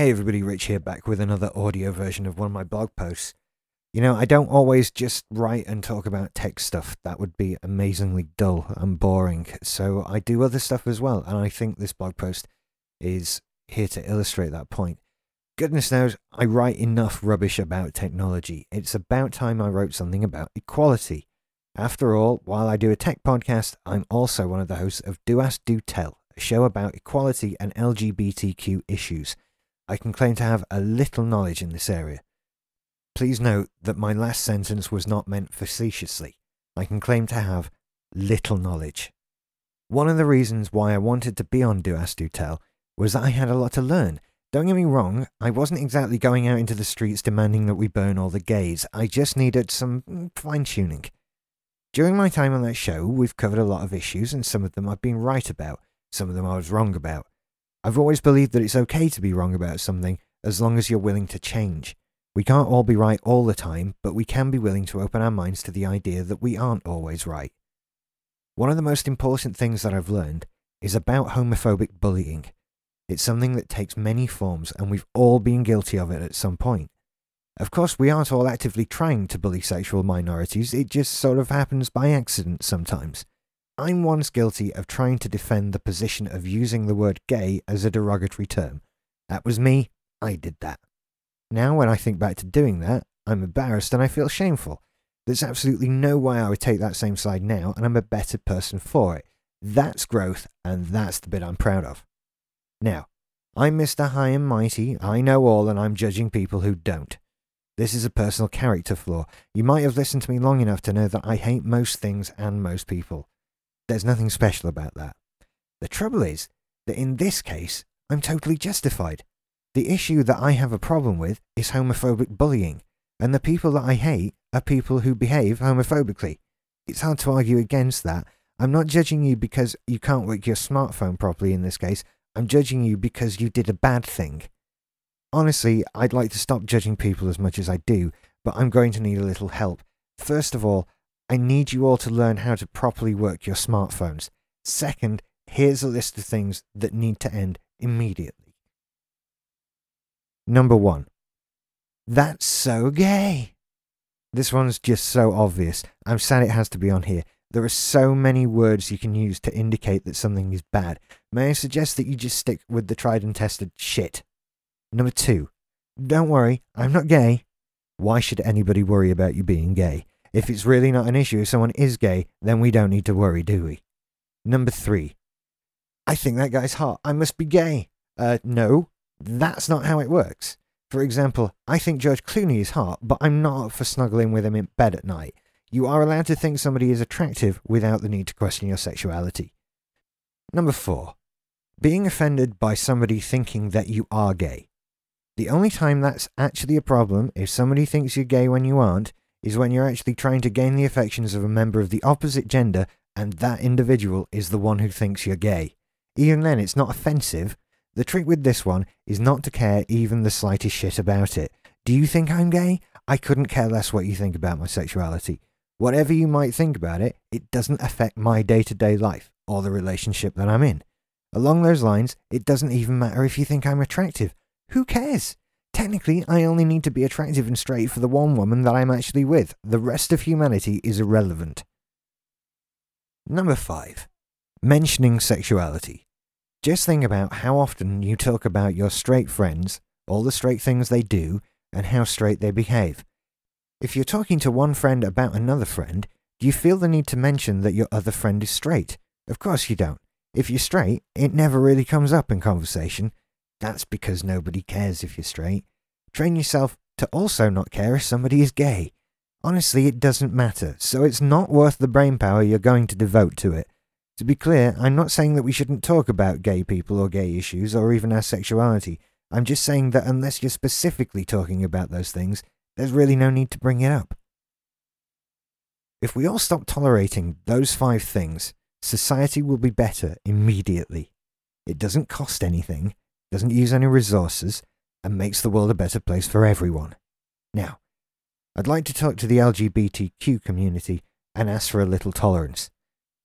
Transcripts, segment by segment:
Hey everybody, Rich here back with another audio version of one of my blog posts. You know, I don't always just write and talk about tech stuff. That would be amazingly dull and boring. So I do other stuff as well, and I think this blog post is here to illustrate that point. Goodness knows, I write enough rubbish about technology. It's about time I wrote something about equality. After all, while I do a tech podcast, I'm also one of the hosts of Do Ask Do Tell, a show about equality and LGBTQ issues. I can claim to have a little knowledge in this area. Please note that my last sentence was not meant facetiously. I can claim to have little knowledge. One of the reasons why I wanted to be on Do Ask Do Tell was that I had a lot to learn. Don't get me wrong, I wasn't exactly going out into the streets demanding that we burn all the gays. I just needed some fine tuning. During my time on that show, we've covered a lot of issues, and some of them I've been right about, some of them I was wrong about. I've always believed that it's okay to be wrong about something as long as you're willing to change. We can't all be right all the time, but we can be willing to open our minds to the idea that we aren't always right. One of the most important things that I've learned is about homophobic bullying. It's something that takes many forms, and we've all been guilty of it at some point. Of course, we aren't all actively trying to bully sexual minorities, it just sort of happens by accident sometimes. I'm once guilty of trying to defend the position of using the word gay as a derogatory term. That was me, I did that. Now, when I think back to doing that, I'm embarrassed and I feel shameful. There's absolutely no way I would take that same side now, and I'm a better person for it. That's growth, and that's the bit I'm proud of. Now, I'm Mr. High and Mighty, I know all, and I'm judging people who don't. This is a personal character flaw. You might have listened to me long enough to know that I hate most things and most people. There's nothing special about that. The trouble is that in this case, I'm totally justified. The issue that I have a problem with is homophobic bullying, and the people that I hate are people who behave homophobically. It's hard to argue against that. I'm not judging you because you can't work your smartphone properly in this case. I'm judging you because you did a bad thing. Honestly, I'd like to stop judging people as much as I do, but I'm going to need a little help. First of all, I need you all to learn how to properly work your smartphones. Second, here's a list of things that need to end immediately. Number one, that's so gay. This one's just so obvious. I'm sad it has to be on here. There are so many words you can use to indicate that something is bad. May I suggest that you just stick with the tried and tested shit? Number two, don't worry, I'm not gay. Why should anybody worry about you being gay? If it's really not an issue if someone is gay, then we don't need to worry, do we? Number three. I think that guy's hot. I must be gay. Uh, no, that's not how it works. For example, I think George Clooney is hot, but I'm not up for snuggling with him in bed at night. You are allowed to think somebody is attractive without the need to question your sexuality. Number four. Being offended by somebody thinking that you are gay. The only time that's actually a problem if somebody thinks you're gay when you aren't is when you're actually trying to gain the affections of a member of the opposite gender and that individual is the one who thinks you're gay. Even then, it's not offensive. The trick with this one is not to care even the slightest shit about it. Do you think I'm gay? I couldn't care less what you think about my sexuality. Whatever you might think about it, it doesn't affect my day to day life or the relationship that I'm in. Along those lines, it doesn't even matter if you think I'm attractive. Who cares? Technically, I only need to be attractive and straight for the one woman that I'm actually with. The rest of humanity is irrelevant. Number 5. Mentioning sexuality. Just think about how often you talk about your straight friends, all the straight things they do, and how straight they behave. If you're talking to one friend about another friend, do you feel the need to mention that your other friend is straight? Of course you don't. If you're straight, it never really comes up in conversation, that's because nobody cares if you're straight. Train yourself to also not care if somebody is gay. Honestly, it doesn't matter, so it's not worth the brain power you're going to devote to it. To be clear, I'm not saying that we shouldn't talk about gay people or gay issues or even our sexuality. I'm just saying that unless you're specifically talking about those things, there's really no need to bring it up. If we all stop tolerating those five things, society will be better immediately. It doesn't cost anything, doesn't use any resources, and makes the world a better place for everyone. Now, I'd like to talk to the LGBTQ community and ask for a little tolerance.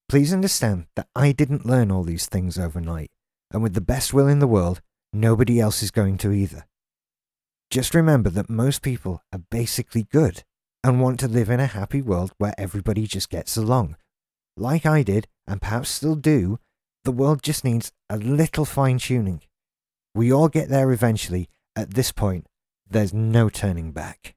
Please understand that I didn't learn all these things overnight, and with the best will in the world, nobody else is going to either. Just remember that most people are basically good and want to live in a happy world where everybody just gets along. Like I did, and perhaps still do, the world just needs a little fine tuning. We all get there eventually. At this point, there's no turning back.